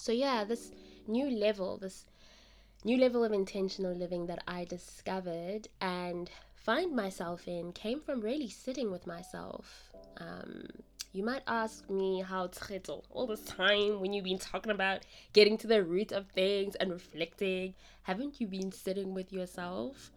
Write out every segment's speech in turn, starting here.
So, yeah, this new level, this new level of intentional living that I discovered and find myself in came from really sitting with myself. Um, you might ask me how tchito all this time when you've been talking about getting to the root of things and reflecting, haven't you been sitting with yourself?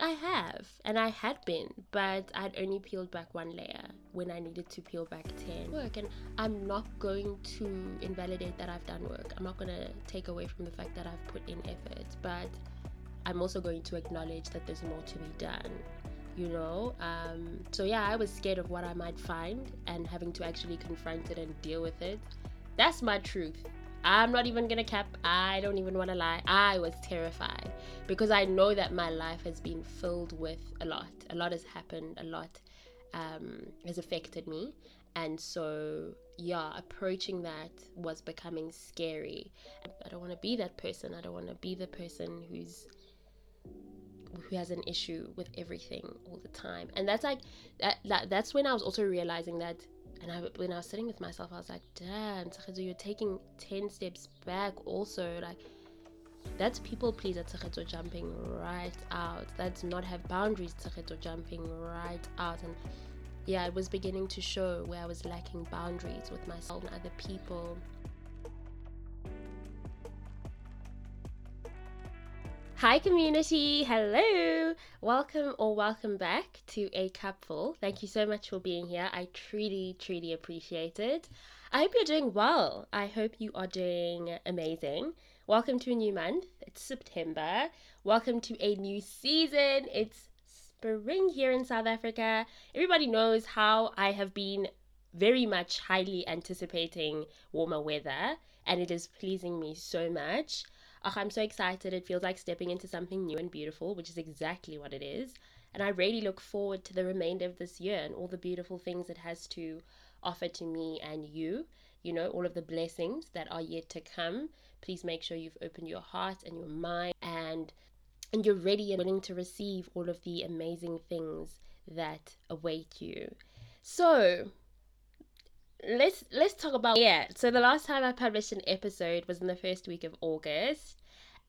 I have, and I had been, but I'd only peeled back one layer when I needed to peel back 10 work. And I'm not going to invalidate that I've done work. I'm not going to take away from the fact that I've put in effort, but I'm also going to acknowledge that there's more to be done. You know, um, so yeah, I was scared of what I might find and having to actually confront it and deal with it. That's my truth. I'm not even gonna cap. I don't even wanna lie. I was terrified because I know that my life has been filled with a lot. A lot has happened. A lot um, has affected me, and so yeah, approaching that was becoming scary. I don't want to be that person. I don't want to be the person who's who has an issue with everything all the time. And that's like that, that that's when I was also realizing that and I, when I was sitting with myself, I was like, damn, Tsakezo, you're taking 10 steps back also. Like, that's people pleaser Tsakezo jumping right out. That's not have boundaries Tsakezo jumping right out. And yeah, it was beginning to show where I was lacking boundaries with myself and other people. Hi, community. Hello. Welcome or welcome back to A Cup Full. Thank you so much for being here. I truly, truly appreciate it. I hope you're doing well. I hope you are doing amazing. Welcome to a new month. It's September. Welcome to a new season. It's spring here in South Africa. Everybody knows how I have been very much highly anticipating warmer weather, and it is pleasing me so much. Oh, I'm so excited. It feels like stepping into something new and beautiful, which is exactly what it is. And I really look forward to the remainder of this year and all the beautiful things it has to offer to me and you. You know, all of the blessings that are yet to come. Please make sure you've opened your heart and your mind and and you're ready and willing to receive all of the amazing things that await you. So, let's let's talk about yeah so the last time i published an episode was in the first week of august.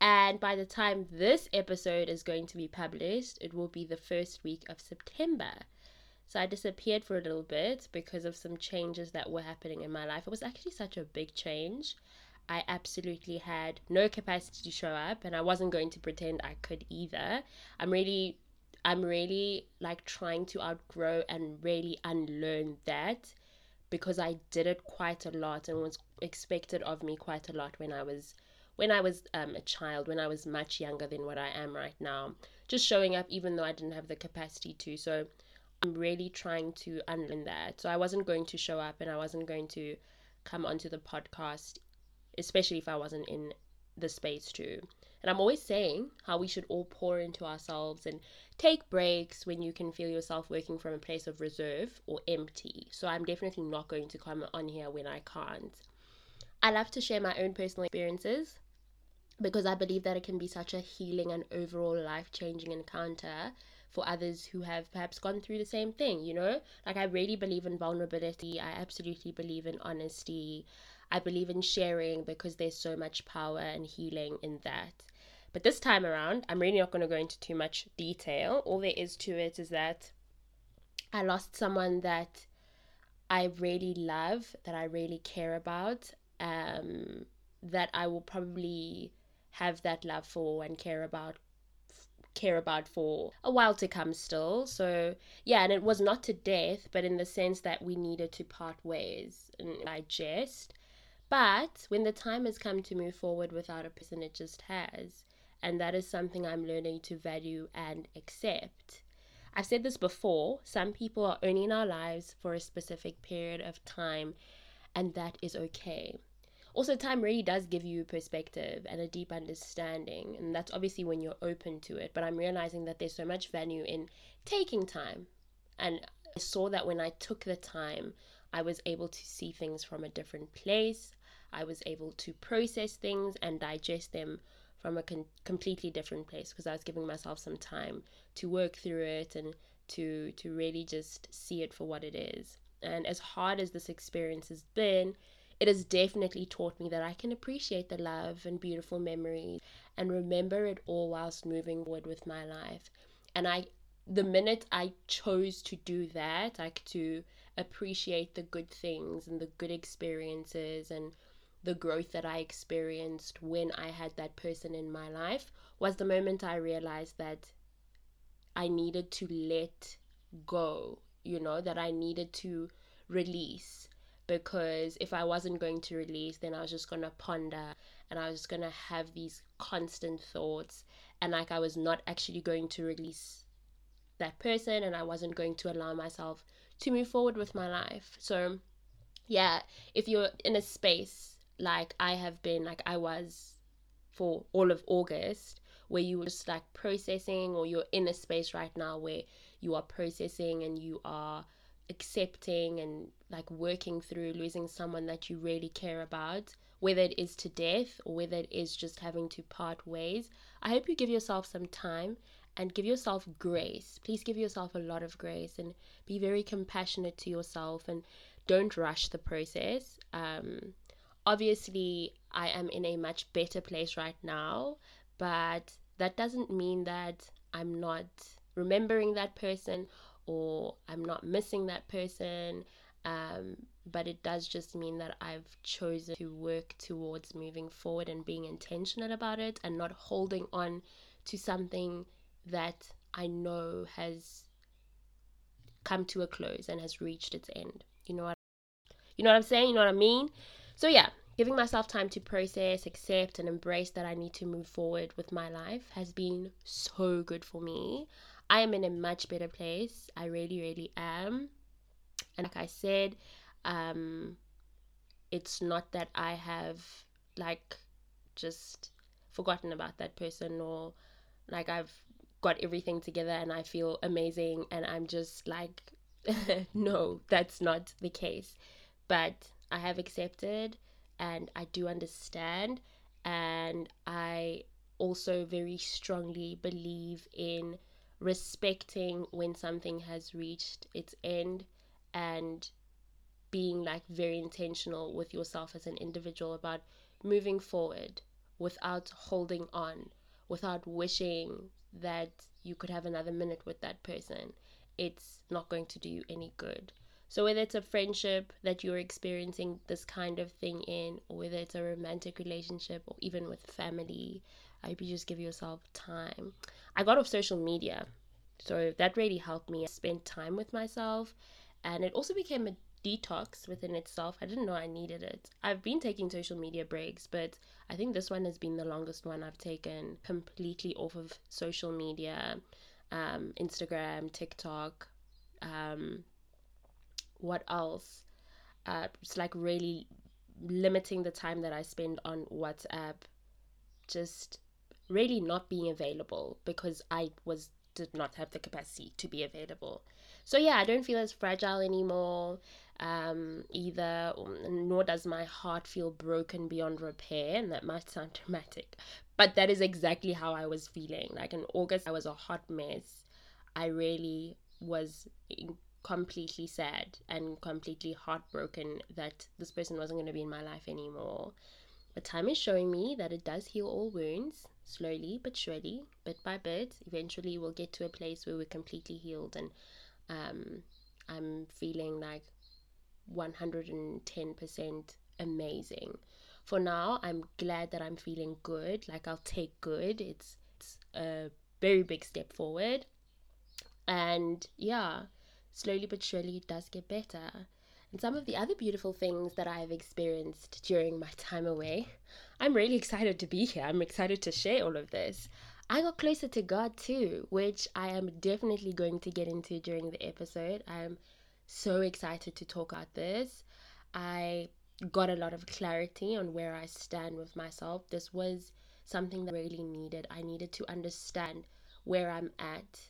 And by the time this episode is going to be published it will be the first week of september. So i disappeared for a little bit because of some changes that were happening in my life. It was actually such a big change. I absolutely had no capacity to show up and i wasn't going to pretend i could either. I'm really i'm really like trying to outgrow and really unlearn that because I did it quite a lot and was expected of me quite a lot when I was when I was um, a child, when I was much younger than what I am right now. Just showing up even though I didn't have the capacity to. So I'm really trying to unlearn that. So I wasn't going to show up and I wasn't going to come onto the podcast, especially if I wasn't in the space to. And I'm always saying how we should all pour into ourselves and take breaks when you can feel yourself working from a place of reserve or empty. So I'm definitely not going to come on here when I can't. I love to share my own personal experiences because I believe that it can be such a healing and overall life changing encounter for others who have perhaps gone through the same thing, you know? Like, I really believe in vulnerability. I absolutely believe in honesty. I believe in sharing because there's so much power and healing in that. But this time around, I'm really not going to go into too much detail. All there is to it is that I lost someone that I really love, that I really care about, um, that I will probably have that love for and care about care about for a while to come still. So, yeah, and it was not to death, but in the sense that we needed to part ways and digest. But when the time has come to move forward without a person, it just has. And that is something I'm learning to value and accept. I've said this before some people are only in our lives for a specific period of time, and that is okay. Also, time really does give you perspective and a deep understanding, and that's obviously when you're open to it. But I'm realizing that there's so much value in taking time, and I saw that when I took the time, I was able to see things from a different place. I was able to process things and digest them from a con- completely different place because I was giving myself some time to work through it and to to really just see it for what it is. And as hard as this experience has been, it has definitely taught me that I can appreciate the love and beautiful memories and remember it all whilst moving forward with my life. And I, the minute I chose to do that, like to appreciate the good things and the good experiences and the growth that I experienced when I had that person in my life, was the moment I realized that I needed to let go, you know, that I needed to release because if I wasn't going to release, then I was just going to ponder and I was just going to have these constant thoughts and like I was not actually going to release that person and I wasn't going to allow myself to move forward with my life. So, yeah, if you're in a space like I have been, like I was for all of August, where you were just like processing, or you're in a space right now where you are processing and you are accepting and like working through losing someone that you really care about, whether it is to death or whether it is just having to part ways, I hope you give yourself some time and give yourself grace. Please give yourself a lot of grace and be very compassionate to yourself and don't rush the process. Um, obviously, I am in a much better place right now, but that doesn't mean that I'm not remembering that person or I'm not missing that person. Um, but it does just mean that I've chosen to work towards moving forward and being intentional about it and not holding on to something that I know has come to a close and has reached its end. You know what you know what I'm saying? You know what I mean? So yeah, giving myself time to process, accept and embrace that I need to move forward with my life has been so good for me. I am in a much better place. I really, really am. And like I said, um, it's not that I have like just forgotten about that person or like I've got everything together and I feel amazing and I'm just like, no, that's not the case. But I have accepted and I do understand and I also very strongly believe in respecting when something has reached its end and being like very intentional with yourself as an individual about moving forward without holding on, without wishing that you could have another minute with that person. It's not going to do you any good. So, whether it's a friendship that you're experiencing this kind of thing in, or whether it's a romantic relationship, or even with family, I hope you just give yourself time. I got off social media, so that really helped me spend time with myself, and it also became a detox within itself. I didn't know I needed it. I've been taking social media breaks, but I think this one has been the longest one I've taken completely off of social media, um, Instagram, TikTok. Um, what else? Uh, it's like really limiting the time that I spend on WhatsApp, just really not being available because I was did not have the capacity to be available. So yeah, I don't feel as fragile anymore um, either, nor does my heart feel broken beyond repair, and that might sound dramatic, but that is exactly how I was feeling. Like in August, I was a hot mess. I really was completely sad and completely heartbroken that this person wasn't going to be in my life anymore. But time is showing me that it does heal all wounds, slowly but surely, bit by bit. Eventually, we'll get to a place where we're completely healed, and um, I'm feeling like 110% amazing. For now, I'm glad that I'm feeling good. Like I'll take good. It's it's a very big step forward. And yeah, slowly but surely it does get better. And some of the other beautiful things that I've experienced during my time away, I'm really excited to be here. I'm excited to share all of this. I got closer to God too, which I am definitely going to get into during the episode. I'm so excited to talk about this. I got a lot of clarity on where I stand with myself. This was something that I really needed. I needed to understand where I'm at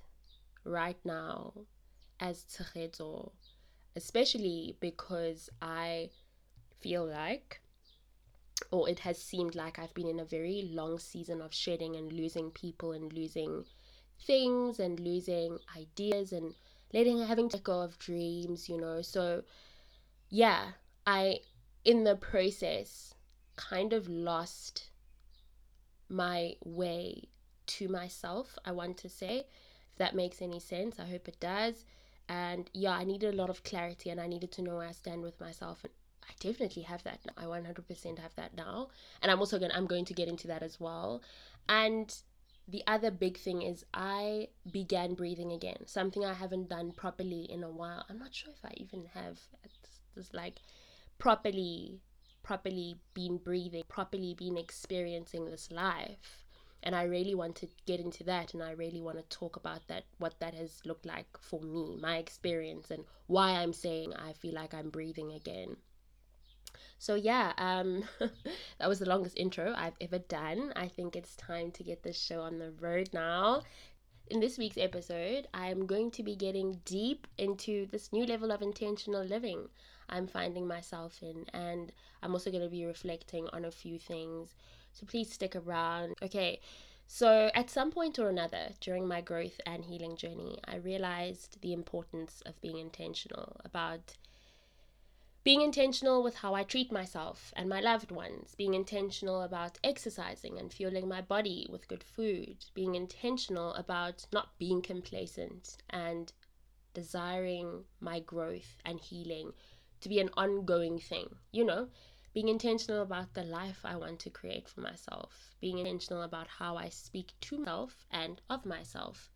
right now as Tshegetso, especially because I feel like, or it has seemed like I've been in a very long season of shedding and losing people and losing things and losing ideas and letting having to go of dreams, you know. So yeah, I in the process, kind of lost my way to myself, I want to say. If that makes any sense, I hope it does. And yeah, I needed a lot of clarity and I needed to know where I stand with myself. And I definitely have that now. I 100% have that now. And I'm also going to I'm going to get into that as well. And the other big thing is I began breathing again, something I haven't done properly in a while. I'm not sure if I even have this like properly properly been breathing, properly been experiencing this life. And I really want to get into that and I really want to talk about that, what that has looked like for me, my experience, and why I'm saying I feel like I'm breathing again. So yeah, um, that was the longest intro I've ever done. I think it's time to get this show on the road now. In this week's episode, I'm going to be getting deep into this new level of intentional living I'm finding myself in, and I'm also going to be reflecting on a few things. So please stick around. Okay, so at some point or another during my growth and healing journey, I realized the importance of being intentional about being intentional with how I treat myself and my loved ones, being intentional about exercising and fueling my body with good food, being intentional about not being complacent and desiring my growth and healing to be an ongoing thing, you know, being intentional about the life I want to create for myself, being intentional about how I speak to myself and of myself,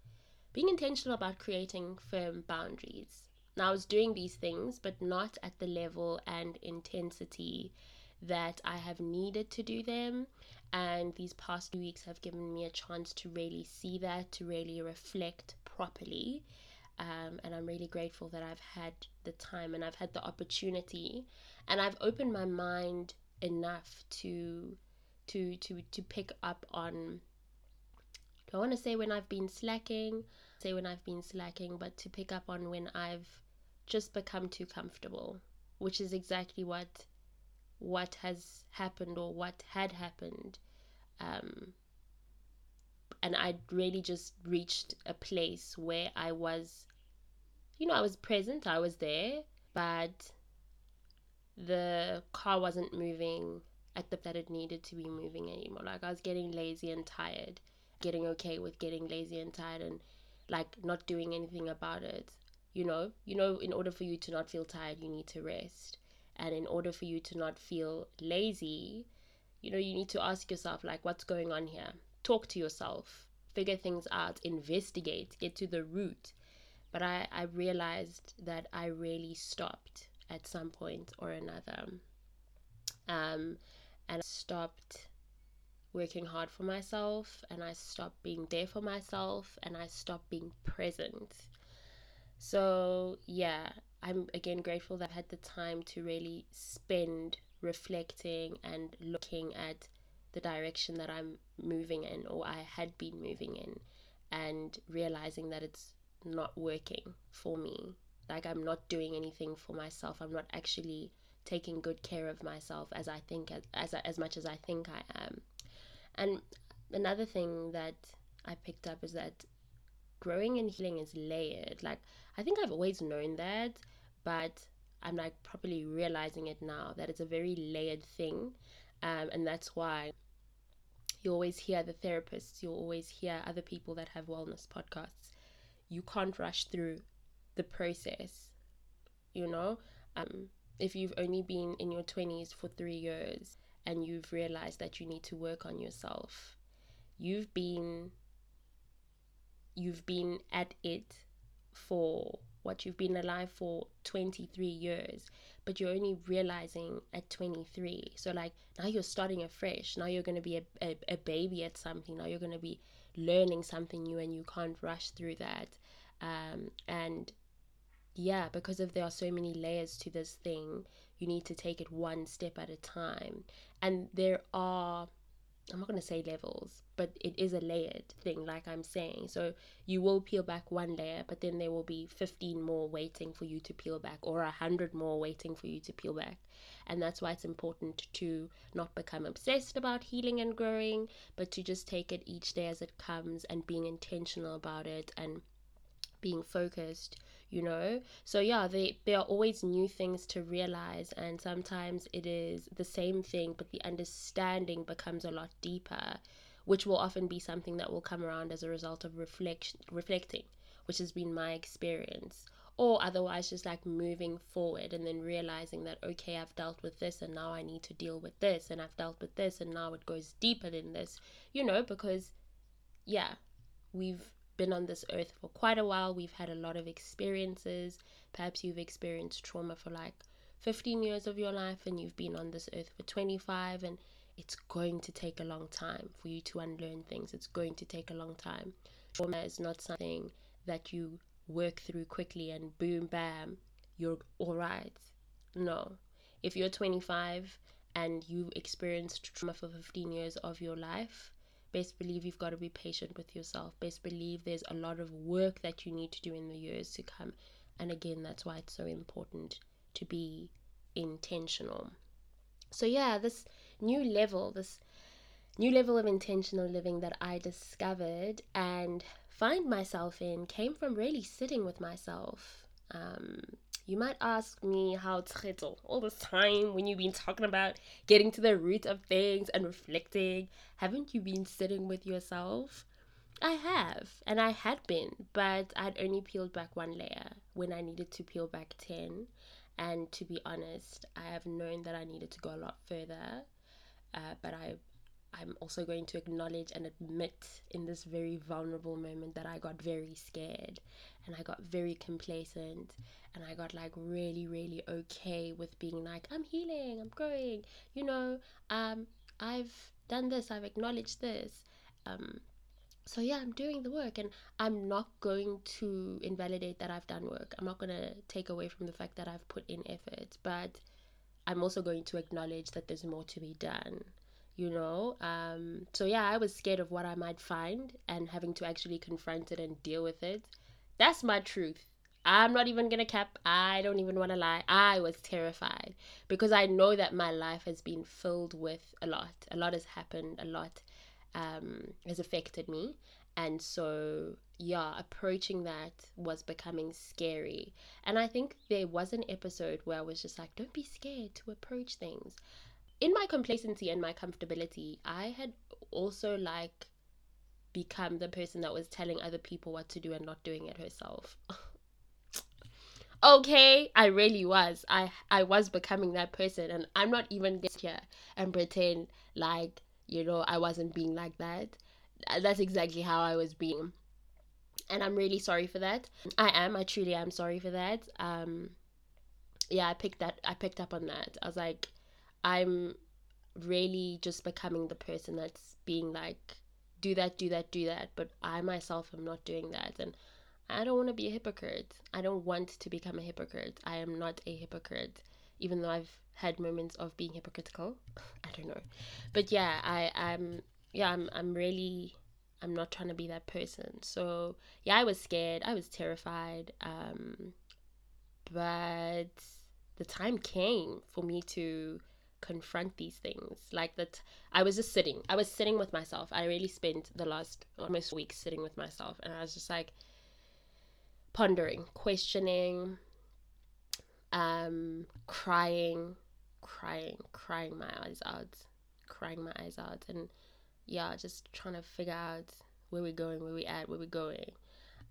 being intentional about creating firm boundaries now, I was doing these things, but not at the level and intensity that I have needed to do them. And these past two weeks have given me a chance to really see that, to really reflect properly. Um, and I'm really grateful that I've had the time and I've had the opportunity, and I've opened my mind enough to to to to pick up on. I want to say when I've been slacking, say when I've been slacking, but to pick up on when I've just become too comfortable, which is exactly what what has happened or what had happened. Um, and I'd really just reached a place where I was, you know, I was present, I was there, but the car wasn't moving at the that it needed to be moving anymore. Like I was getting lazy and tired, getting okay with getting lazy and tired and like not doing anything about it. You know you know in order for you to not feel tired you need to rest. And in order for you to not feel lazy you know you need to ask yourself like what's going on here? Talk to yourself. Figure things out. Investigate. Get to the root. But i i realized that i really stopped at some point or another um and I stopped working hard for myself and I stopped being there for myself and I stopped being present so, yeah, I'm again grateful that I had the time to really spend reflecting and looking at the direction that I'm moving in or I had been moving in and realizing that it's not working for me. Like I'm not doing anything for myself. I'm not actually taking good care of myself as I think as as, as much as I think I am. And another thing that I picked up is that growing and healing is layered. Like I think I've always known that, but I'm like properly realizing it now that it's a very layered thing. Um, and that's why you always hear the therapists, you'll always hear other people that have wellness podcasts. You can't rush through the process, you know? Um, if you've only been in your 20s for three years and you've realized that you need to work on yourself, you've been you've been at it for what? You've been alive for 23 years but you're only realizing at 23 so like now you're starting afresh. Now you're going to be a, a, a, baby at something. Now you're going to be learning something new and you can't rush through that. Um, and yeah because if there are so many layers to this thing you need to take it one step at a time and there are I'm not going to say levels, but it is a layered thing, like I'm saying. So you will peel back one layer, but then there will be 15 more waiting for you to peel back, or 100 more waiting for you to peel back. And that's why it's important to not become obsessed about healing and growing, but to just take it each day as it comes and being intentional about it and being focused. You know? So yeah they there are always new things to realize and sometimes it is the same thing but the understanding becomes a lot deeper which will often be something that will come around as a result of reflection reflecting which has been my experience. Or otherwise just like moving forward and then realizing that okay i've dealt with this and now i need to deal with this and i've dealt with this and now it goes deeper than this you know? Because yeah we've been on this earth for quite a while we've had a lot of experiences perhaps you've experienced trauma for like 15 years of your life and you've been on this earth for 25 and it's going to take a long time for you to unlearn things it's going to take a long time trauma is not something that you work through quickly and boom, bam, you're all right. No. If you're 25 and you've experienced trauma for 15 years of your life, best believe you've got to be patient with yourself. Best believe there's a lot of work that you need to do in the years to come. And again, that's why it's so important to be intentional. So, yeah, this new level, this new level of intentional living that I discovered and find myself in came from really sitting with myself. Um, you might ask me how Tcheto, all this time when you've been talking about getting to the root of things and reflecting, haven't you been sitting with yourself? I have, and I had been, but I'd only peeled back one layer when I needed to peel back 10. And to be honest, I have known that I needed to go a lot further, uh, but I I'm also going to acknowledge and admit in this very vulnerable moment that I got very scared and I got very complacent and I got like really, really okay with being like, I'm healing, I'm growing, you know, um, I've done this, I've acknowledged this. Um, so yeah, I'm doing the work and I'm not going to invalidate that I've done work. I'm not going to take away from the fact that I've put in effort, but I'm also going to acknowledge that there's more to be done you know? Um, so yeah i was scared of what i might find and having to actually confront it and deal with it. That's my truth. I'm not even gonna cap. I don't even want to lie. I was terrified because i know that my life has been filled with a lot. A lot has happened. A lot um, has affected me. And so yeah approaching that was becoming scary. And i think there was an episode where i was just like don't be scared to approach things in my complacency and my comfortability, I had also like become the person that was telling other people what to do and not doing it herself. okay, I really was. I I was becoming that person and I'm not even here and pretend like, you know, I wasn't being like that. That's exactly how I was being. And I'm really sorry for that. I am, I truly am sorry for that. Um yeah, I picked that I picked up on that. I was like I'm really just becoming the person that's being like, do that, do that, do that. But I myself am not doing that. And I don't want to be a hypocrite. I don't want to become a hypocrite. I am not a hypocrite, even though I've had moments of being hypocritical. I don't know. But yeah, I, I'm yeah, I'm I'm really I'm not trying to be that person. So yeah, I was scared. I was terrified. Um, but the time came for me to confront these things like that i was just sitting i was sitting with myself. I really spent the last almost week sitting with myself and i was just like pondering questioning um crying crying crying my eyes out crying my eyes out and yeah just trying to figure out where we're going where we at where we're going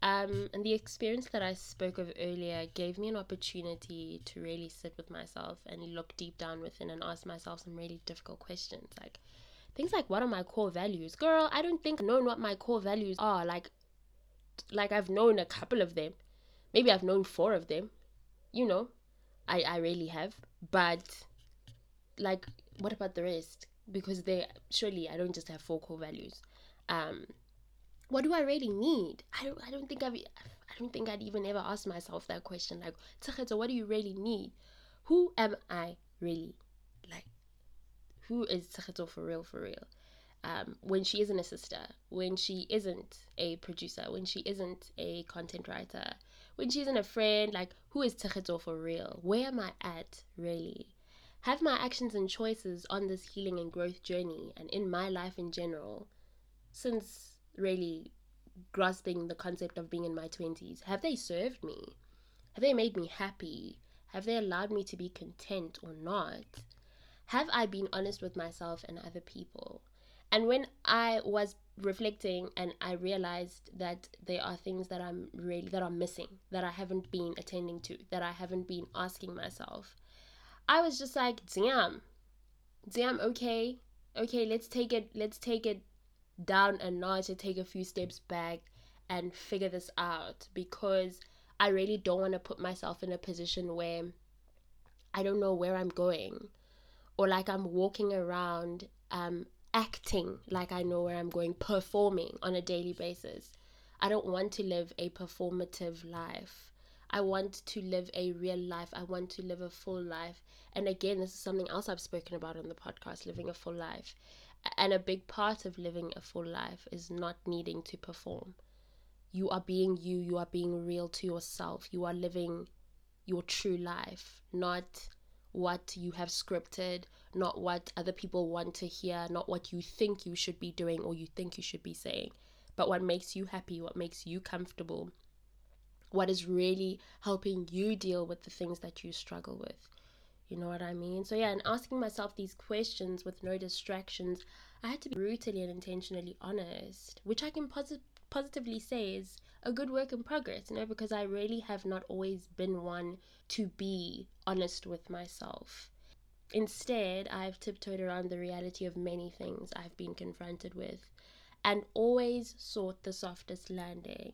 um, and the experience that I spoke of earlier gave me an opportunity to really sit with myself and look deep down within and ask myself some really difficult questions. Like things like what are my core values? Girl, I don't think I've known what my core values are. Like like I've known a couple of them. Maybe I've known four of them. You know. I, I really have. But like what about the rest? Because they surely I don't just have four core values. Um what do I really need? I don't I don't think I've I don't think I'd even ever asked myself that question. Like, so what do you really need? Who am I really? Like, who is Tsecheto for real, for real? Um, when she isn't a sister, when she isn't a producer, when she isn't a content writer, when she isn't a friend, like, who is Tsecheto for real? Where am I at, really? Have my actions and choices on this healing and growth journey and in my life in general since really grasping the concept of being in my 20s have they served me Have they made me happy? Have they allowed me to be content or not? Have I been honest with myself and other people? And when I was reflecting and I realized that there are things that I'm really that are missing that I haven't been attending to that I haven't been asking myself I was just like damn damn okay okay let's take it let's take it down a notch and take a few steps back and figure this out because I really don't want to put myself in a position where I don't know where I'm going or like I'm walking around um acting like I know where I'm going, performing on a daily basis. I don't want to live a performative life. I want to live a real life. I want to live a full life. And again, this is something else I've spoken about on the podcast living a full life. And a big part of living a full life is not needing to perform. You are being you, you are being real to yourself. You are living your true life, not what you have scripted, not what other people want to hear, not what you think you should be doing or you think you should be saying, but what makes you happy, what makes you comfortable, what is really helping you deal with the things that you struggle with. You know what I mean? So, yeah, and asking myself these questions with no distractions, I had to be brutally and intentionally honest, which I can posit- positively say is a good work in progress, you know, because I really have not always been one to be honest with myself. Instead, I've tiptoed around the reality of many things I've been confronted with and always sought the softest landing,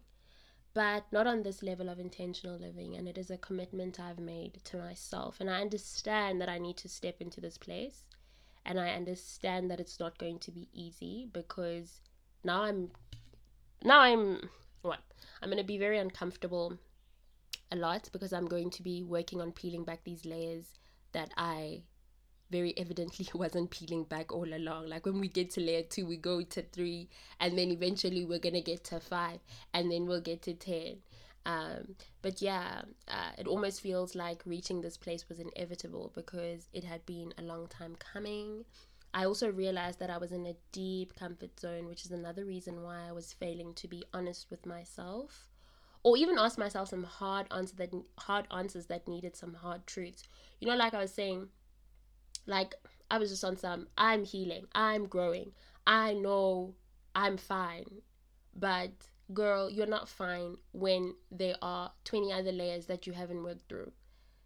but not on this level of intentional living. And it is a commitment I've made to myself. And I understand that I need to step into this place. And I understand that it's not going to be easy because now I'm, now I'm, what? I'm going to be very uncomfortable a lot because I'm going to be working on peeling back these layers that I very evidently wasn't peeling back all along. Like when we get to layer two, we go to three, and then eventually we're gonna get to five, and then we'll get to ten. Um, but yeah, uh, it almost feels like reaching this place was inevitable because it had been a long time coming. I also realized that I was in a deep comfort zone, which is another reason why I was failing to be honest with myself or even ask myself some hard answers that hard answers that needed some hard truths. You know, like I was saying, like I was just on some I'm healing, I'm growing, I know I'm fine. But girl, you're not fine when there are 20 other layers that you haven't worked through.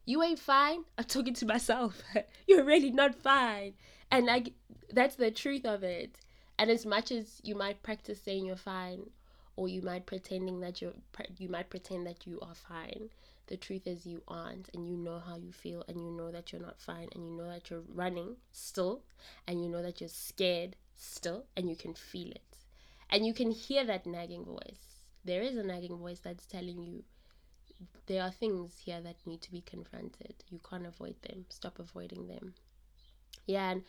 You ain't fine. I'm talking to myself. you're really not fine. And like that's the truth of it. And as much as you might practice saying you're fine, or you might pretending that you're you might pretend that you are fine the truth is you aren't and you know how you feel and you know that you're not fine and you know that you're running still and you know that you're scared still and you can feel it. And you can hear that nagging voice. There is a nagging voice that's telling you there are things here that need to be confronted. You can't avoid them. Stop avoiding them. Yeah and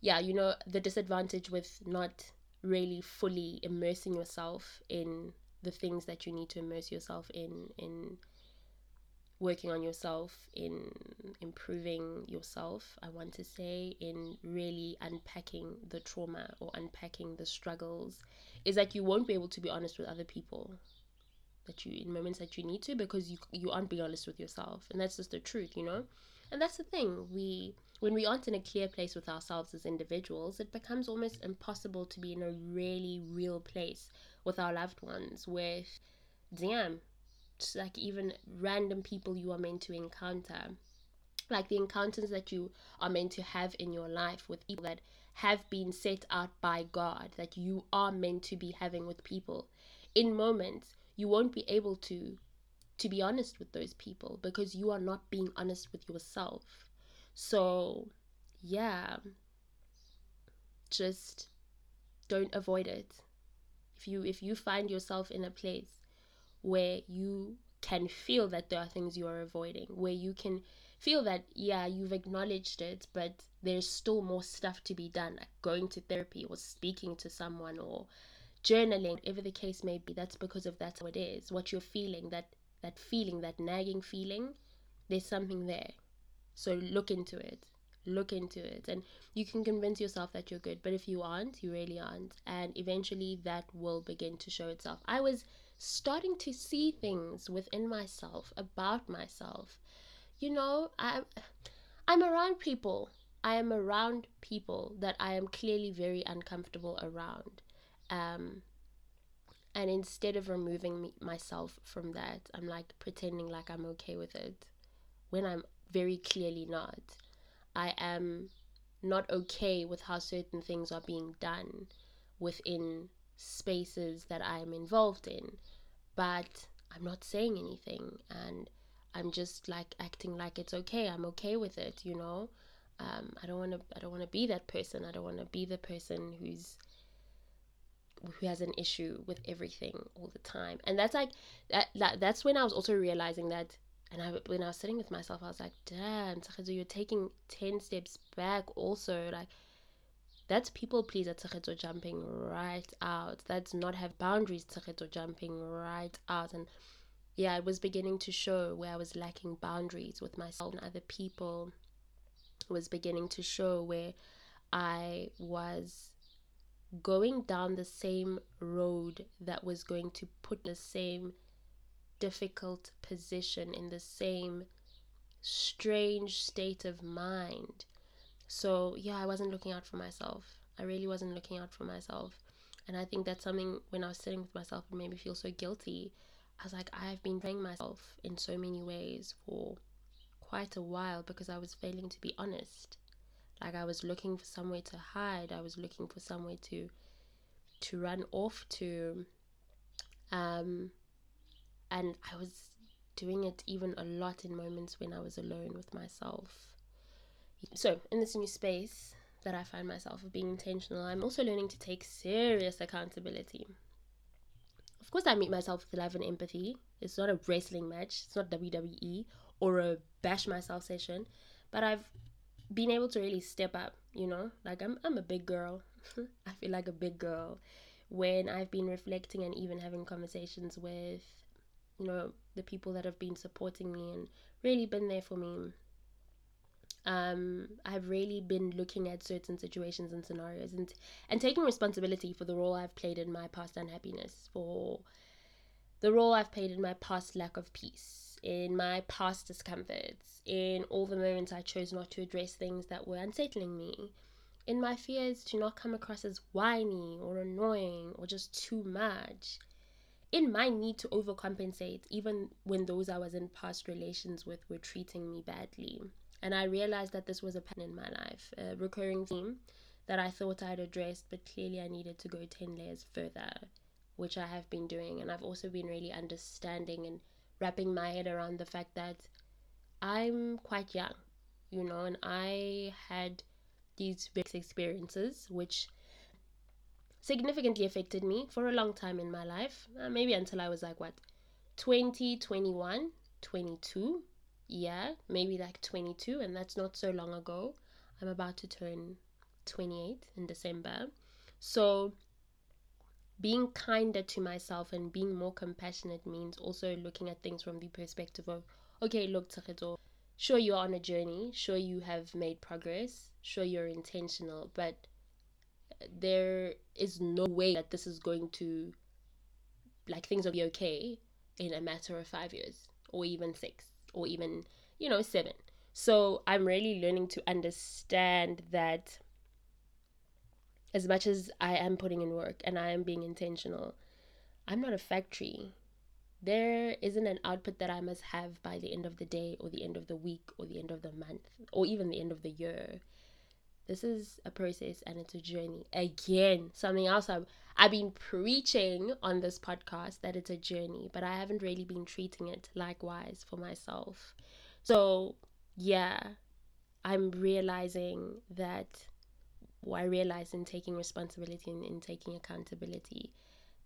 yeah you know the disadvantage with not really fully immersing yourself in the things that you need to immerse yourself in in working on yourself in improving yourself i want to say in really unpacking the trauma or unpacking the struggles is that you won't be able to be honest with other people that you in moments that you need to because you you aren't being honest with yourself. And that's just the truth you know? And that's the thing. We when we aren't in a clear place with ourselves as individuals, it becomes almost impossible to be in a really real place with our loved ones, with, damn, like even random people you are meant to encounter. Like the encounters that you are meant to have in your life with people that have been set out by God, that you are meant to be having with people. In moments, you won't be able to to be honest with those people because you are not being honest with yourself so, yeah, just don't avoid it. If you if you find yourself in a place where you can feel that there are things you are avoiding, where you can feel that yeah, you've acknowledged it, but there's still more stuff to be done, like going to therapy or speaking to someone or journaling, whatever the case may be, that's because of that's how it is. What you're feeling, that that feeling, that nagging feeling, there's something there. So look into it. Look into it. And you can convince yourself that you're good. But if you aren't, you really aren't. And eventually that will begin to show itself. I was starting to see things within myself about myself. You know, I'm I'm around people. I am around people that I am clearly very uncomfortable around. Um, and instead of removing me, myself from that, I'm like pretending like I'm okay with it when I'm very clearly not. I am not okay with how certain things are being done within spaces that I'm involved in, but I'm not saying anything and I'm just like acting like it's okay. I'm okay with it, you know. Um, I don't want to. I don't want to be that person. I don't want to be the person who's who has an issue with everything all the time. And that's like that. that that's when I was also realizing that. And I, when I was sitting with myself, I was like, "Damn, you're taking ten steps back." Also, like that's people pleaser Tsakedzo jumping right out. That's not have boundaries Tsakedzo jumping right out. And yeah, it was beginning to show where I was lacking boundaries with myself and other people. It was beginning to show where I was going down the same road that was going to put the same difficult position in the same strange state of mind. So, yeah, I wasn't looking out for myself. I really wasn't looking out for myself. And I think that's something when I was sitting with myself, it made me feel so guilty I was like, I've been playing myself in so many ways for quite a while because I was failing to be honest. Like I was looking for somewhere to hide. I was looking for somewhere to to run off to. Um, and I was doing it even a lot in moments when I was alone with myself. So in this new space that I find myself of being intentional, I'm also learning to take serious accountability of course, I meet myself with love and empathy. It's not a wrestling match. It's not WWE or a bash myself session, but I've been able to really step up. You know, like I'm I'm a big girl. I feel like a big girl when I've been reflecting and even having conversations with, you know, the people that have been supporting me and really been there for me um, I've really been looking at certain situations and scenarios and and taking responsibility for the role I've played in my past unhappiness, for the role I've played in my past lack of peace, in my past discomforts, in all the moments I chose not to address things that were unsettling me, in my fears to not come across as whiny or annoying or just too much, in my need to overcompensate even when those I was in past relations with were treating me badly and I realized that this was a pattern in my life, a recurring theme that I thought I'd addressed, but clearly I needed to go 10 layers further, which I have been doing. And I've also been really understanding and wrapping my head around the fact that I'm quite young, you know, and I had these mixed experiences, which significantly affected me for a long time in my life, uh, maybe until I was like, what, 20, 21, 22 yeah, maybe like 22, and that's not so long ago. I'm about to turn 28 in December. So, being kinder to myself and being more compassionate means also looking at things from the perspective of, okay, look, Tsakedzo, sure you're on a journey, sure you have made progress, sure you're intentional, but there is no way that this is going to, like, things will be okay in a matter of five years or even six or even, you know, seven. So I'm really learning to understand that as much as I am putting in work and I am being intentional, I'm not a factory. There isn't an output that I must have by the end of the day or the end of the week or the end of the month or even the end of the year. This is a process and it's a journey. Again, something else I've, I've been preaching on this podcast that it's a journey, but I haven't really been treating it likewise for myself. So, yeah, I'm realizing that, well, I realize in taking responsibility and in taking accountability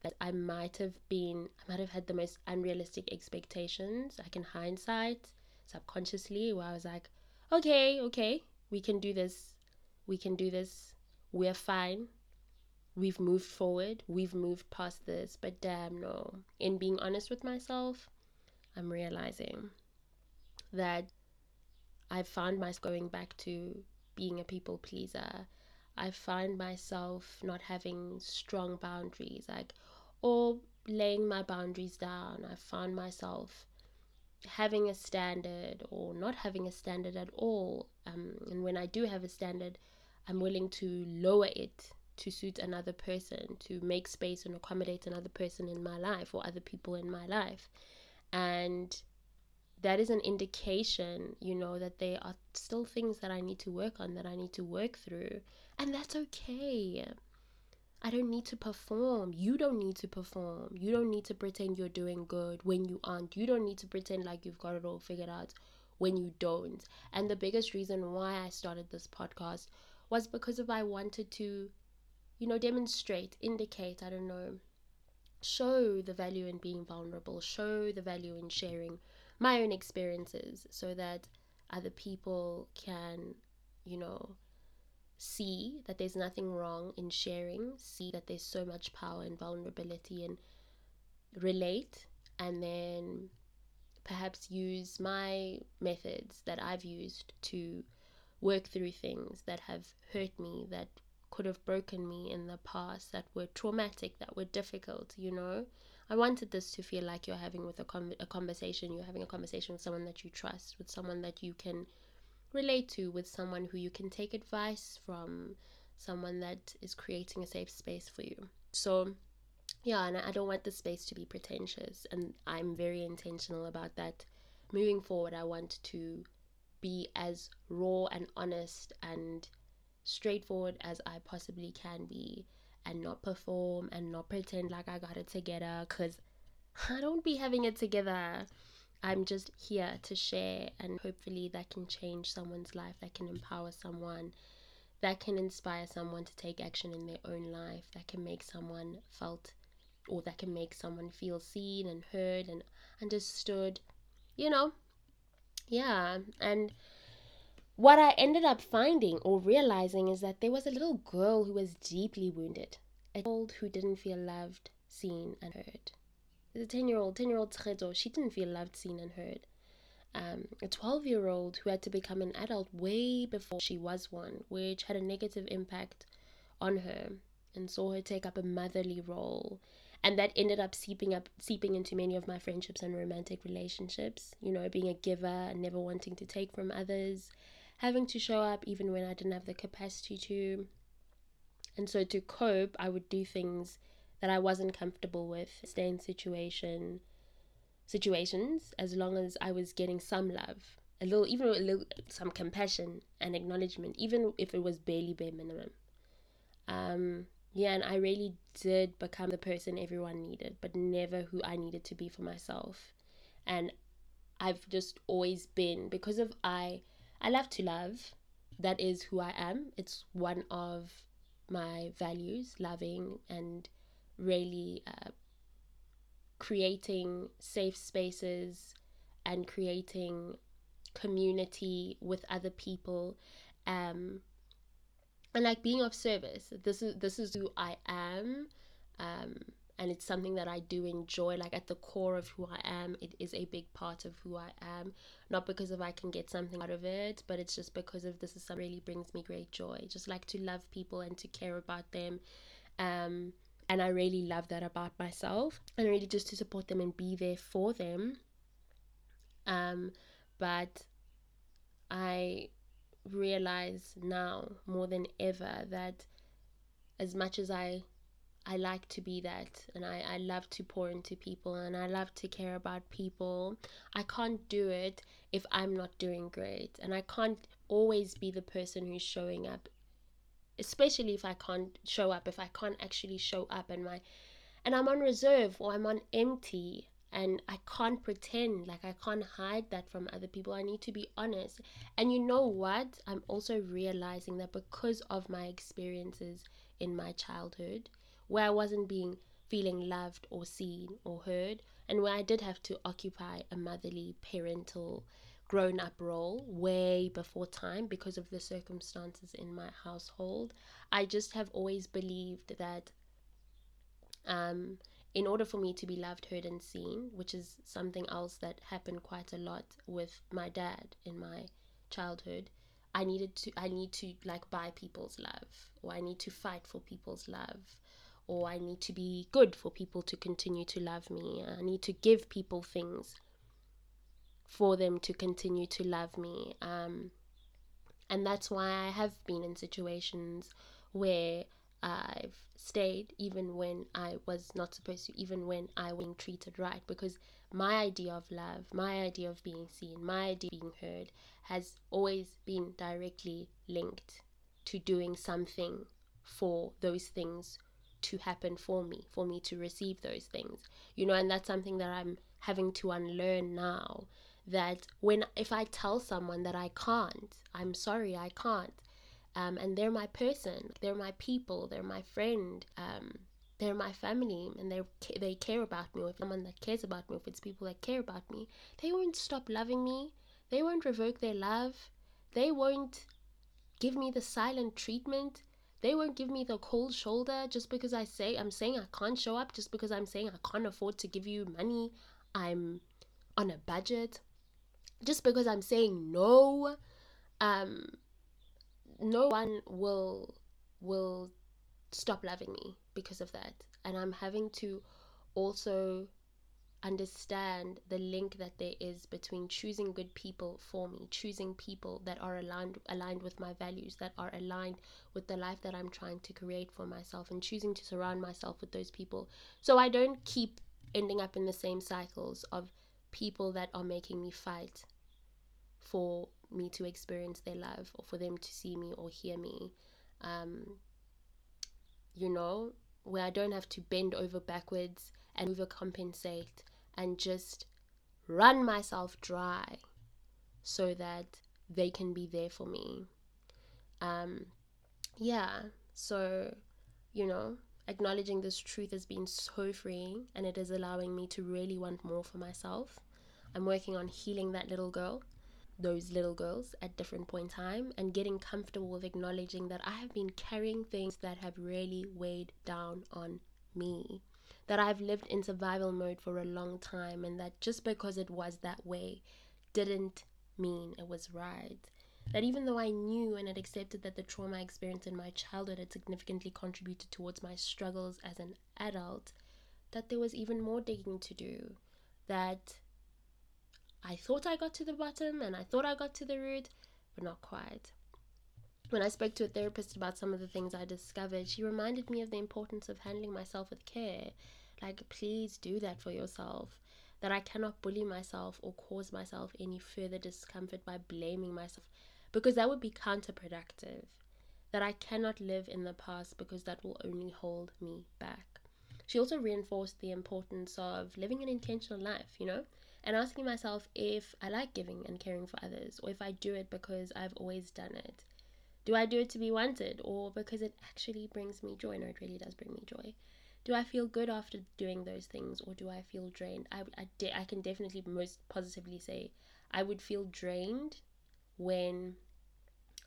that I might have been, I might have had the most unrealistic expectations, like in hindsight, subconsciously, where I was like, okay, okay, we can do this we can do this. We're fine. We've moved forward. We've moved past this. But damn, no. In being honest with myself, I'm realizing that I've found myself going back to being a people pleaser. I find myself not having strong boundaries. Like or laying my boundaries down. I found myself having a standard or not having a standard at all. Um, and when I do have a standard, I'm willing to lower it to suit another person, to make space and accommodate another person in my life or other people in my life. And that is an indication, you know, that there are still things that I need to work on, that I need to work through. And that's okay. I don't need to perform. You don't need to perform. You don't need to pretend you're doing good when you aren't. You don't need to pretend like you've got it all figured out when you don't. And the biggest reason why I started this podcast was because of I wanted to, you know, demonstrate, indicate, I don't know, show the value in being vulnerable, show the value in sharing my own experiences so that other people can, you know, see that there's nothing wrong in sharing, see that there's so much power in vulnerability and relate, and then perhaps use my methods that I've used to work through things that have hurt me, that could have broken me in the past, that were traumatic, that were difficult, you know. I wanted this to feel like you're having with a, com- a conversation, you're having a conversation with someone that you trust, with someone that you can relate to, with someone who you can take advice from, someone that is creating a safe space for you. So, yeah, and I don't want the space to be pretentious, and I'm very intentional about that. Moving forward, I want to be as raw and honest and straightforward as I possibly can be and not perform and not pretend like I got it together because I don't be having it together. I'm just here to share, and hopefully, that can change someone's life, that can empower someone, that can inspire someone to take action in their own life, that can make someone felt or that can make someone feel seen and heard and understood, you know. Yeah, and what I ended up finding or realizing is that there was a little girl who was deeply wounded, a child who didn't feel loved, seen, and heard. The 10 year old, 10 year old Tcheto, she didn't feel loved, seen, and heard. Um, a 12 year old who had to become an adult way before she was one, which had a negative impact on her and saw her take up a motherly role. And that ended up seeping up seeping into many of my friendships and romantic relationships. You know, being a giver and never wanting to take from others, having to show up even when I didn't have the capacity to. And so to cope, I would do things that I wasn't comfortable with, stay in situation situations as long as I was getting some love, a little even a little some compassion and acknowledgement, even if it was barely bare minimum. Um yeah, and I really did become the person everyone needed, but never who I needed to be for myself. And I've just always been because of I I love to love. That is who I am. It's one of my values, loving and really uh, creating safe spaces and creating community with other people um, and like being of service this is this is who i am um, and it's something that I do enjoy. Like at the core of who I am, it is a big part of who I am. Not because of I can get something out of it, but it's just because of this is something really brings me great joy. Just like to love people and to care about them. Um, and I really love that about myself. And really just to support them and be there for them. Um, but I realize now more than ever that as much as I I like to be that and I, I love to pour into people and I love to care about people. I can't do it if I'm not doing great. And I can't always be the person who's showing up, especially if I can't show up, if I can't actually show up and my and I'm on reserve or I'm on empty and I can't pretend like I can't hide that from other people. I need to be honest. And you know what? I'm also realizing that because of my experiences in my childhood, where I wasn't being feeling loved or seen or heard, and where I did have to occupy a motherly, parental, grown up role way before time because of the circumstances in my household. I just have always believed that um, in order for me to be loved, heard, and seen, which is something else that happened quite a lot with my dad in my childhood, I needed to I need to like buy people's love or I need to fight for people's love or I need to be good for people to continue to love me. I need to give people things for them to continue to love me. Um, and that's why I have been in situations where I've stayed even when I was not supposed to, even when I was being treated right, because my idea of love, my idea of being seen, my idea of being heard has always been directly linked to doing something for those things to happen for me, for me to receive those things. You know, and that's something that I'm having to unlearn now. That when, if I tell someone that I can't, I'm sorry, I can't, um, and they're my person, they're my people, they're my friend, um, they're my family, and they they care about me. Or if someone that cares about me, if it's people that care about me, they won't stop loving me. They won't revoke their love. They won't give me the silent treatment they won't give me the cold shoulder just because I say I'm saying I can't show up, just because I'm saying I can't afford to give you money. I'm on a budget. Just because I'm saying no, um, no one will will stop loving me because of that. And I'm having to also understand the link that there is between choosing good people for me, choosing people that are aligned aligned with my values, that are aligned with the life that I'm trying to create for myself and choosing to surround myself with those people. So I don't keep ending up in the same cycles of people that are making me fight for me to experience their love or for them to see me or hear me. Um, you know, where I don't have to bend over backwards and overcompensate and just run myself dry so that they can be there for me. Um, yeah, so, you know, acknowledging this truth has been so freeing and it is allowing me to really want more for myself. I'm working on healing that little girl, those little girls at different point in time and getting comfortable with acknowledging that I have been carrying things that have really weighed down on me that I've lived in survival mode for a long time, and that just because it was that way didn't mean it was right. That even though I knew and had accepted that the trauma I experienced in my childhood had significantly contributed towards my struggles as an adult, that there was even more digging to do. That I thought I got to the bottom and I thought I got to the root, but not quite. When I spoke to a therapist about some of the things I discovered, she reminded me of the importance of handling myself with care. Like, please do that for yourself. That I cannot bully myself or cause myself any further discomfort by blaming myself, because that would be counterproductive. That I cannot live in the past because that will only hold me back. She also reinforced the importance of living an intentional life, you know, and asking myself if I like giving and caring for others, or if I do it because I've always done it do I do it to be wanted or because it actually brings me joy? No, it really does bring me joy. Do I feel good after doing those things or do I feel drained? I, I, de- I can definitely most positively say I would feel drained when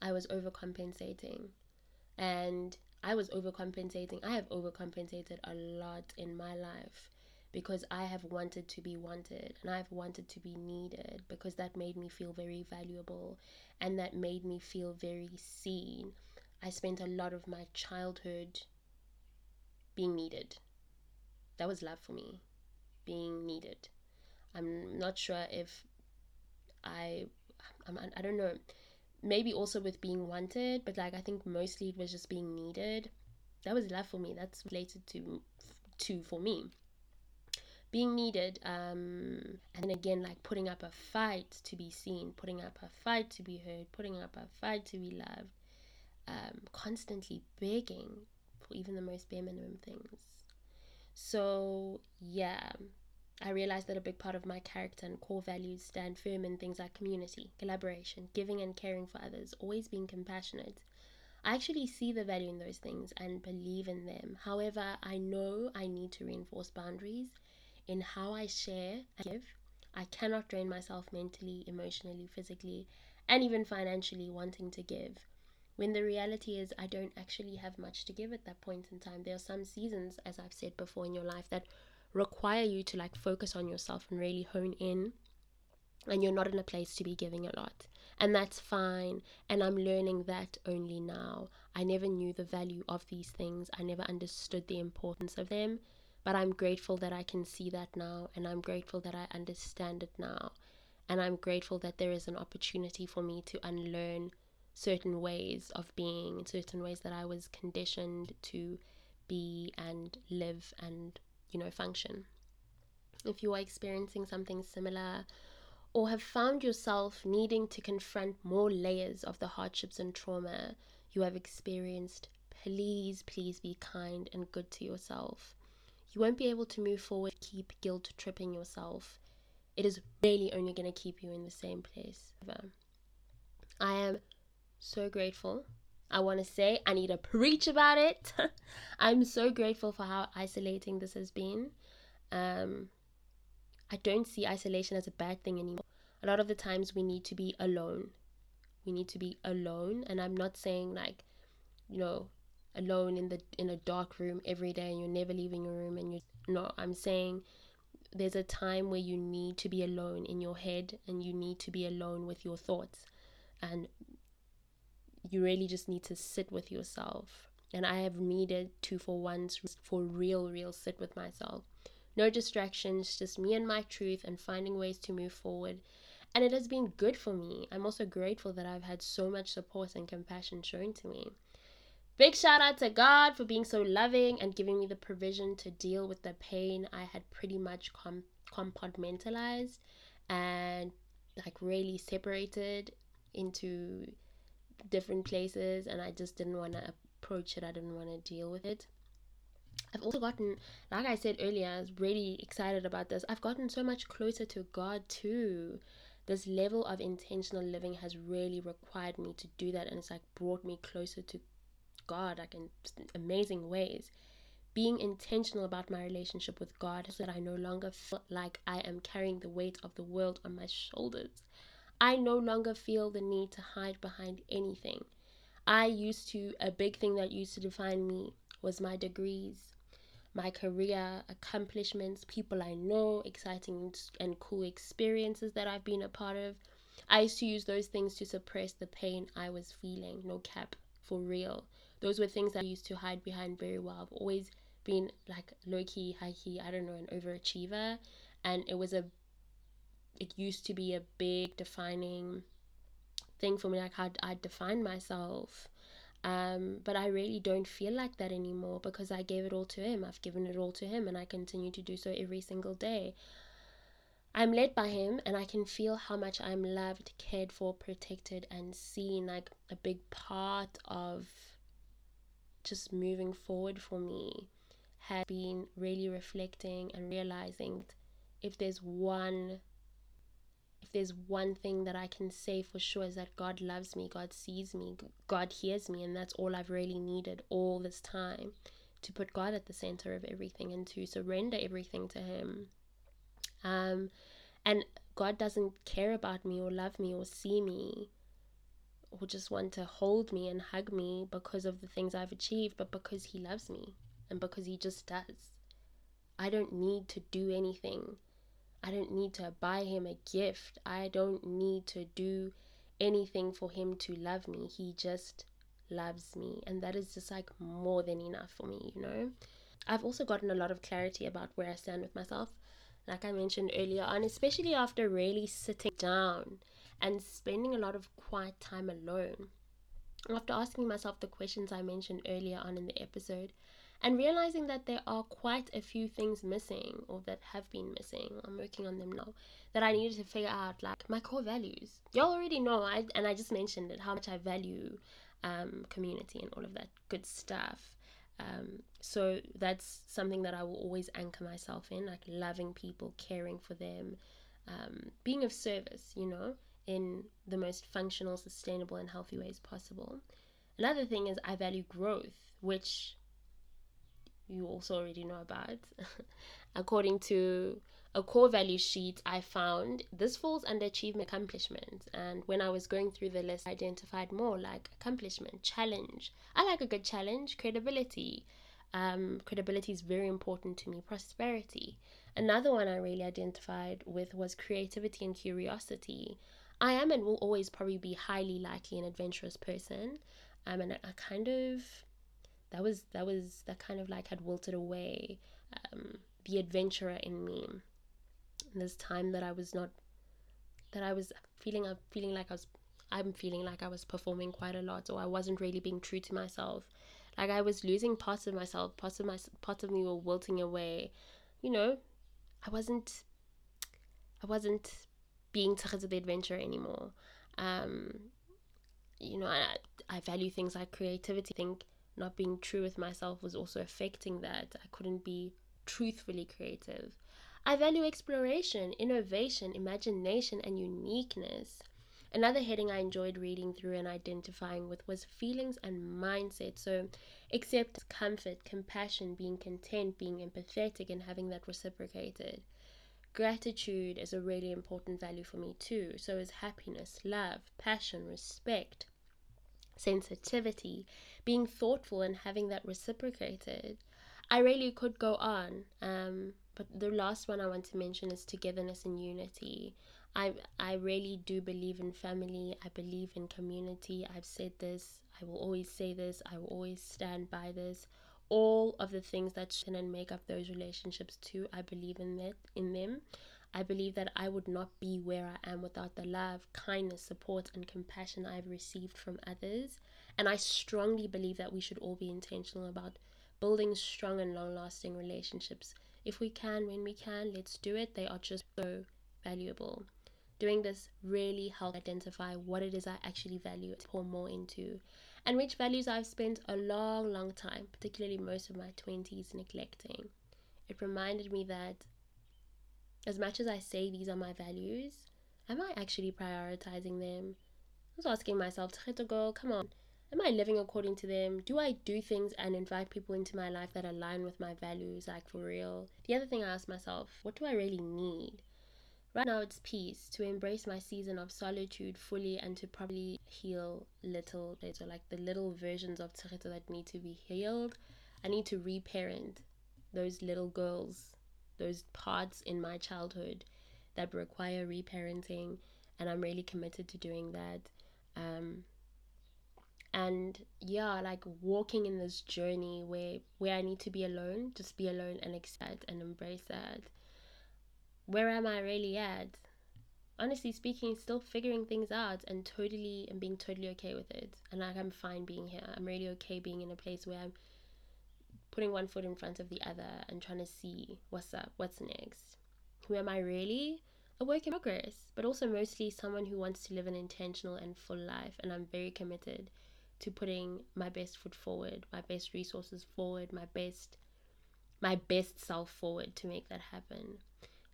I was overcompensating. And I was overcompensating. I have overcompensated a lot in my life because I have wanted to be wanted and I've wanted to be needed because that made me feel very valuable and that made me feel very seen. I spent a lot of my childhood being needed. That was love for me, being needed. I'm not sure if I, I'm, I don't know, maybe also with being wanted, but like I think mostly it was just being needed. That was love for me. That's related to, to for me being needed um, and then again like putting up a fight to be seen putting up a fight to be heard putting up a fight to be loved um, constantly begging for even the most bare minimum things so yeah I realized that a big part of my character and core values stand firm in things like community, collaboration, giving and caring for others, always being compassionate. I actually see the value in those things and believe in them. However, I know I need to reinforce boundaries in how I share and give. I cannot drain myself mentally, emotionally, physically, and even financially wanting to give. When the reality is, I don't actually have much to give at that point in time. There are some seasons, as I've said before in your life, that require you to like focus on yourself and really hone in. And you're not in a place to be giving a lot. And that's fine. And I'm learning that only now. I never knew the value of these things. I never understood the importance of them. But I'm grateful that I can see that now, and I'm grateful that I understand it now. And I'm grateful that there is an opportunity for me to unlearn certain ways of being, certain ways that I was conditioned to be and live and, you know, function. If you are experiencing something similar, or have found yourself needing to confront more layers of the hardships and trauma you have experienced, please, please be kind and good to yourself. You won't be able to move forward, keep guilt tripping yourself. It is really only going to keep you in the same place. I am so grateful. I want to say I need to preach about it. I'm so grateful for how isolating this has been. Um, I don't see isolation as a bad thing anymore. A lot of the times we need to be alone. We need to be alone, and I'm not saying like, you know, alone in the in a dark room every day and you're never leaving your room and you're not I'm saying there's a time where you need to be alone in your head and you need to be alone with your thoughts and you really just need to sit with yourself and I have needed to for once for real real sit with myself no distractions, just me and my truth and finding ways to move forward. And it has been good for me. I'm also grateful that I've had so much support and compassion shown to me. Big shout out to God for being so loving and giving me the provision to deal with the pain I had pretty much com- compartmentalized and like really separated into different places and I just didn't want to approach it. I didn't want to deal with it. I've also gotten, like I said earlier, I was really excited about this. I've gotten so much closer to God too. This level of intentional living has really required me to do that, and it's like brought me closer to God, like in amazing ways. Being intentional about my relationship with God so that I no longer feel like I am carrying the weight of the world on my shoulders. I no longer feel the need to hide behind anything. I used to, a big thing that used to define me was my degrees, my career accomplishments, people I know, exciting and cool experiences that I've been a part of. I used to use those things to suppress the pain I was feeling, no cap, for real. Those were things I used to hide behind very well. I've always been like low key, high key, I don't know, an overachiever. And it was a, it used to be a big defining thing for me, like how I define myself. Um, but I really don't feel like that anymore because I gave it all to Him. I've given it all to Him and I continue to do so every single day. I'm led by Him and I can feel how much I'm loved, cared for, protected, and seen. Like a big part of just moving forward for me has been really reflecting and realizing if there's one if there's one thing that I can say for sure is that God loves me, God sees me, God hears me, and that's all I've really needed all this time to put God at the center of everything and to surrender everything to Him. Um, and God doesn't care about me or love me or see me or just want to hold me and hug me because of the things I've achieved, but because He loves me and because He just does. I don't need to do anything I don't need to buy him a gift. I don't need to do anything for him to love me. He just loves me. And that is just like more than enough for me, you know? I've also gotten a lot of clarity about where I stand with myself, like I mentioned earlier on, especially after really sitting down and spending a lot of quiet time alone. After asking myself the questions I mentioned earlier on in the episode, and realizing that there are quite a few things missing or that have been missing i'm working on them now that i needed to figure out like my core values. Y'all already know I, and i just mentioned it how much i value um, community and all of that good stuff. Um, so that's something that i will always anchor myself in like loving people caring for them um, being of service you know in the most functional sustainable and healthy ways possible another thing is i value growth which you also already know about. According to a core value sheet I found, this falls under achievement accomplishment. And when I was going through the list, I identified more like accomplishment, challenge. I like a good challenge, credibility. Um, credibility is very important to me, prosperity. Another one I really identified with was creativity and curiosity. I am and will always probably be highly likely an adventurous person. Um, and I, kind of that was that was that kind of like had wilted away um, the adventurer in me. This time that I was not that I was feeling I'm feeling like I was I'm feeling like I was performing quite a lot or I wasn't really being true to myself. Like I was losing parts of myself, parts of my parts of me were wilting away. You know, I wasn't I wasn't being Taghatsa the adventure anymore. Um, you know, I, I value things like creativity. I think not being true with myself was also affecting that. I couldn't be truthfully creative. I value exploration, innovation, imagination, and uniqueness. Another heading I enjoyed reading through and identifying with was feelings and mindset. So, accept comfort, compassion, being content, being empathetic, and having that reciprocated. Gratitude is a really important value for me too. So is happiness, love, passion, respect, sensitivity, being thoughtful, and having that reciprocated. I really could go on. Um, but the last one I want to mention is togetherness and unity. I I really do believe in family. I believe in community. I've said this. I will always say this. I will always stand by this. All of the things that can make up those relationships too. I believe in that in them. I believe that I would not be where I am without the love, kindness, support, and compassion I've received from others. And I strongly believe that we should all be intentional about building strong and long lasting relationships if we can, when we can, let's do it. They are just so valuable. Doing this really helps identify what it is I actually value to pour more into, and which values I've spent a long, long time, particularly most of my 20s, neglecting. It reminded me that as much as I say these are my values, am I actually prioritizing them? I was asking myself, girl, come on, am I living according to them? Do I do things and invite people into my life that align with my values, like for real? The other thing I ask myself, what do I really need? Right now, it's peace to embrace my season of solitude fully and to probably heal little or like the little versions of Taghatsa that need to be healed. I need to reparent those little girls, those parts in my childhood that require reparenting, and I'm really committed to doing that. Um, and yeah like walking in this journey where where i need to be alone just be alone and accept and embrace that where am i really at? Honestly speaking still figuring things out and totally and being totally okay with it. And like i'm fine being here. I'm really okay being in a place where i'm putting one foot in front of the other and trying to see what's up what's next. Who am i really? A work in progress but also mostly someone who wants to live an intentional and full life. And i'm very committed to putting my best foot forward, my best resources forward, my best my best self forward to make that happen.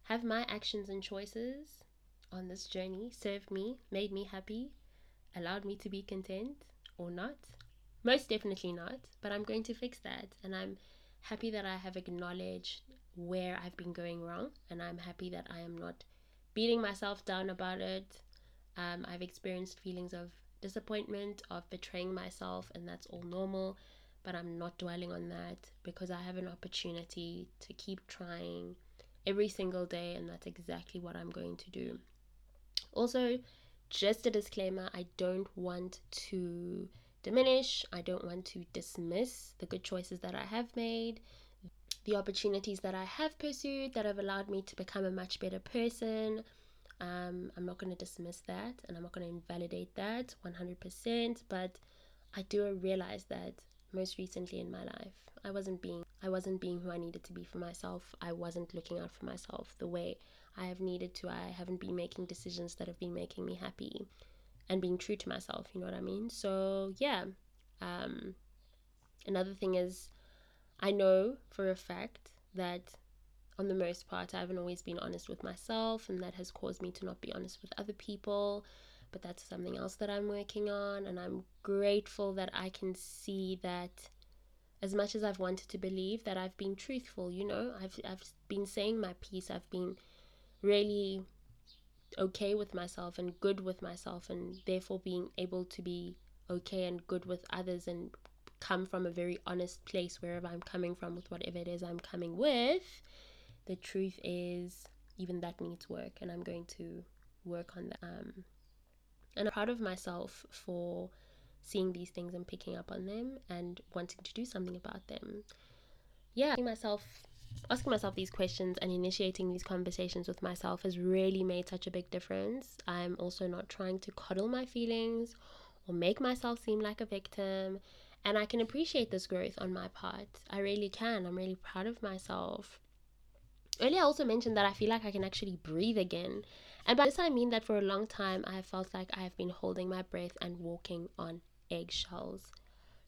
Have my actions and choices on this journey served me, made me happy, allowed me to be content or not? Most definitely not, but I'm going to fix that and I'm happy that I have acknowledged where I've been going wrong and I'm happy that I am not beating myself down about it. Um, I've experienced feelings of disappointment of betraying myself, and that's all normal. But I'm not dwelling on that because I have an opportunity to keep trying every single day, and that's exactly what I'm going to do. Also, just a disclaimer I don't want to diminish, I don't want to dismiss the good choices that I have made, the opportunities that I have pursued that have allowed me to become a much better person. Um, I'm not going to dismiss that and I'm not going to invalidate that 100%, but I do realize that most recently in my life, I wasn't being I wasn't being who I needed to be for myself. I wasn't looking out for myself the way I have needed to. I haven't been making decisions that have been making me happy and being true to myself, you know what I mean? So, yeah. Um, another thing is I know for a fact that on the most part, I haven't always been honest with myself, and that has caused me to not be honest with other people. But that's something else that I'm working on, and I'm grateful that I can see that as much as I've wanted to believe that I've been truthful, you know, I've, I've been saying my piece, I've been really okay with myself and good with myself, and therefore being able to be okay and good with others and come from a very honest place wherever I'm coming from with whatever it is I'm coming with. The truth is even that needs work and i'm going to work on that um, and i'm proud of myself for seeing these things and picking up on them and wanting to do something about them. Yeah, asking myself asking myself these questions and initiating these conversations with myself has really made such a big difference. I'm also not trying to coddle my feelings or make myself seem like a victim. And I can appreciate this growth on my part. I really can. I'm really proud of myself. Earlier, I also mentioned that I feel like I can actually breathe again. And by this, I mean that for a long time, I felt like I have been holding my breath and walking on eggshells.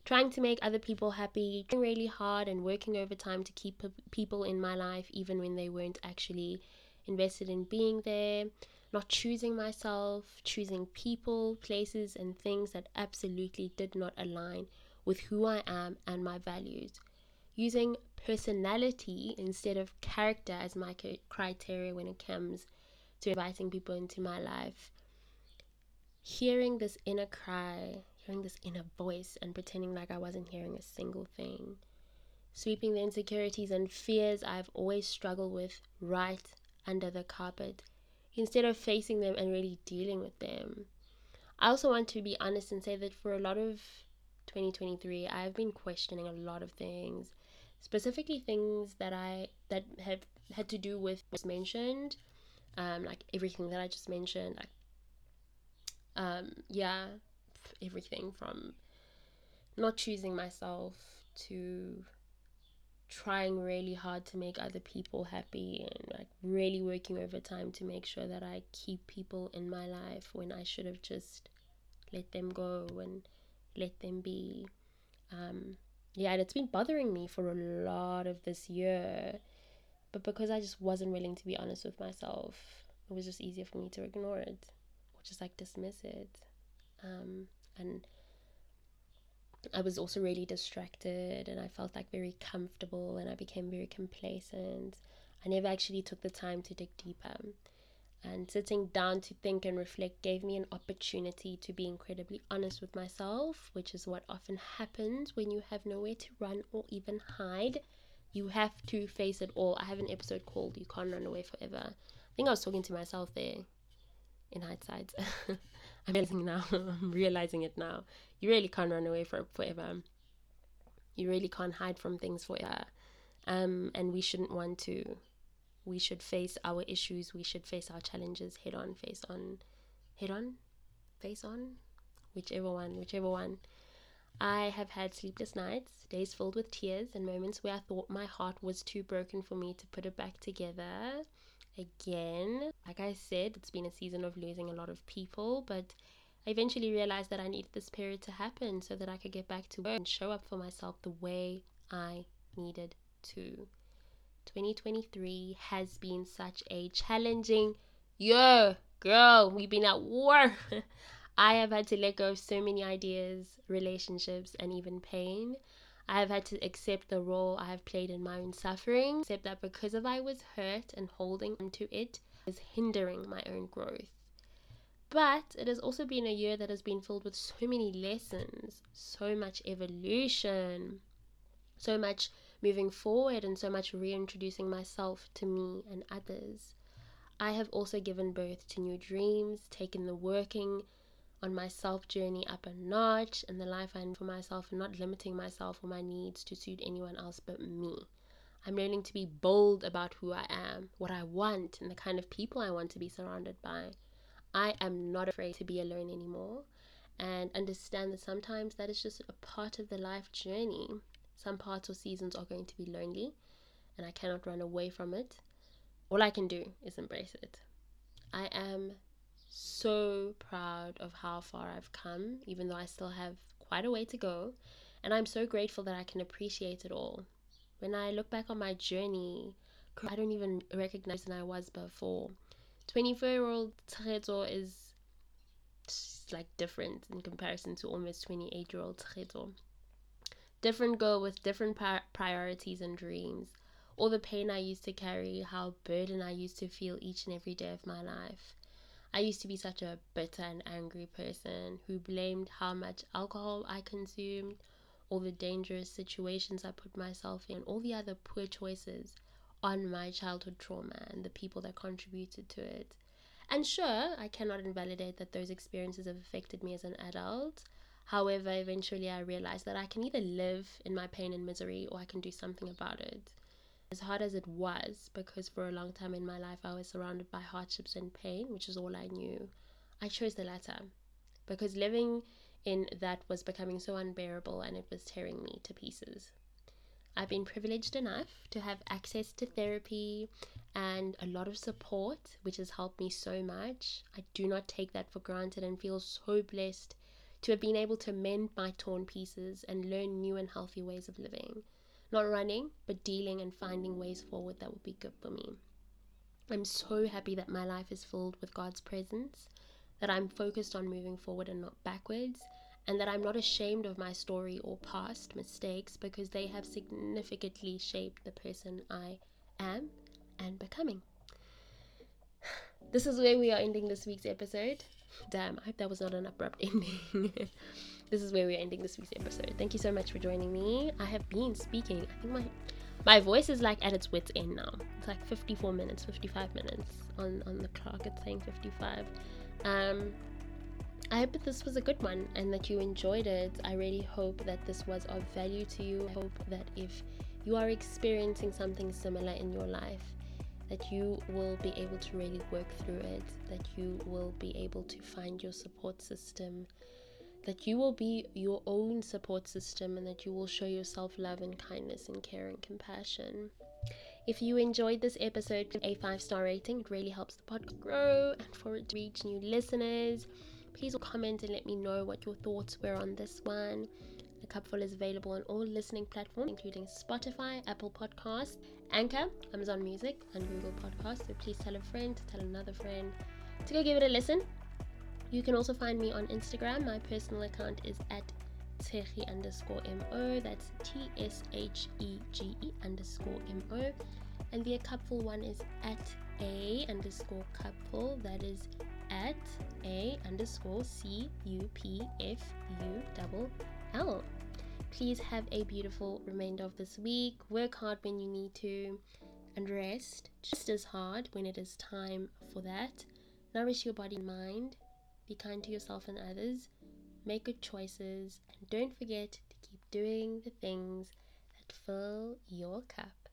Trying to make other people happy, trying really hard and working overtime to keep people in my life, even when they weren't actually invested in being there. Not choosing myself, choosing people, places, and things that absolutely did not align with who I am and my values. Using personality instead of character as my criteria when it comes to inviting people into my life. Hearing this inner cry, hearing this inner voice, and pretending like I wasn't hearing a single thing. Sweeping the insecurities and fears I've always struggled with right under the carpet instead of facing them and really dealing with them. I also want to be honest and say that for a lot of 2023, I've been questioning a lot of things, specifically things that I that have had to do with what's mentioned um, like everything that I just mentioned, like um, yeah, everything from not choosing myself to trying really hard to make other people happy and like really working overtime to make sure that I keep people in my life when I should have just let them go and let them be. Um, yeah, and it's been bothering me for a lot of this year but because I just wasn't willing to be honest with myself, it was just easier for me to ignore it or just like dismiss it. Um, and I was also really distracted and I felt like very comfortable and I became very complacent. I never actually took the time to dig deeper. And sitting down to think and reflect gave me an opportunity to be incredibly honest with myself, which is what often happens when you have nowhere to run or even hide you have to face it all. I have an episode called You Can't Run Away Forever. I think I was talking to myself there in hindsight. I'm realizing now. I'm realizing it now. You really can't run away for forever. You really can't hide from things forever. Um, and we shouldn't want to. We should face our issues. We should face our challenges head on, face on, head on, face on, whichever one, whichever one. I have had sleepless nights, days filled with tears, and moments where I thought my heart was too broken for me to put it back together. Again, like I said, it's been a season of losing a lot of people, but I eventually realized that I needed this period to happen so that I could get back to work and show up for myself the way I needed to. 2023 has been such a challenging year. Girl, we've been at war. I have had to let go of so many ideas, relationships, and even pain. I have had to accept the role I have played in my own suffering, accept that because of I was hurt and holding onto it was hindering my own growth. But it has also been a year that has been filled with so many lessons, so much evolution, so much moving forward, and so much reintroducing myself to me and others. I have also given birth to new dreams, taken the working on my self journey up a notch and the life I for myself and not limiting myself or my needs to suit anyone else but me. I'm learning to be bold about who I am, what I want, and the kind of people I want to be surrounded by. I am not afraid to be alone anymore and understand that sometimes that is just a part of the life journey. Some parts or seasons are going to be lonely and I cannot run away from it. All I can do is embrace it. I am so proud of how far I've come, even though I still have quite a way to go. And I'm so grateful that I can appreciate it all. When I look back on my journey, I don't even recognize than I was before. 24 year old Tseto is like different in comparison to almost 28 year old Tseto. Different girl with different priorities and dreams. All the pain I used to carry, how burden I used to feel each and every day of my life. I used to be such a bitter and angry person who blamed how much alcohol I consumed, all the dangerous situations I put myself in, all the other poor choices on my childhood trauma and the people that contributed to it. And sure, I cannot invalidate that those experiences have affected me as an adult. However, eventually I realized that I can either live in my pain and misery or I can do something about it. As hard as it was, because for a long time in my life I was surrounded by hardships and pain, which is all I knew, I chose the latter. Because living in that was becoming so unbearable and it was tearing me to pieces. I've been privileged enough to have access to therapy and a lot of support, which has helped me so much. I do not take that for granted and feel so blessed to have been able to mend my torn pieces and learn new and healthy ways of living. Not running, but dealing and finding ways forward that will be good for me. I'm so happy that my life is filled with God's presence, that I'm focused on moving forward and not backwards, and that I'm not ashamed of my story or past mistakes because they have significantly shaped the person I am and becoming. This is where we are ending this week's episode. Damn, I hope that was not an abrupt ending. this is where we're ending this week's episode. Thank you so much for joining me. I have been speaking. I think my my voice is like at its wits end now. It's like 54 minutes, 55 minutes on on the clock. It's saying 55. Um, I hope that this was a good one and that you enjoyed it. I really hope that this was of value to you. I hope that if you are experiencing something similar in your life, that you will be able to really work through it, that you will be able to find your support system, that you will be your own support system, and that you will show yourself love and kindness and care and compassion. If you enjoyed this episode, a five star rating. It really helps the podcast grow and for it to reach new listeners please comment and let me know what your thoughts were on this one. The Cup Full is available on all listening platforms, including Spotify, Apple Podcasts, Anchor, Amazon Music, and Google Podcasts. So please tell a friend, to tell another friend to go give it a listen. You can also find me on Instagram. My personal account is at Tshege underscore MO. That's T S H E G E underscore MO. And the Cup Full one is at A underscore cupfull. That is at a underscore c u p f u double l. Please have a beautiful remainder of this week. Work hard when you need to, and rest just as hard when it is time for that. Nourish your body and mind. Be kind to yourself and others. Make good choices, and don't forget to keep doing the things that fill your cup.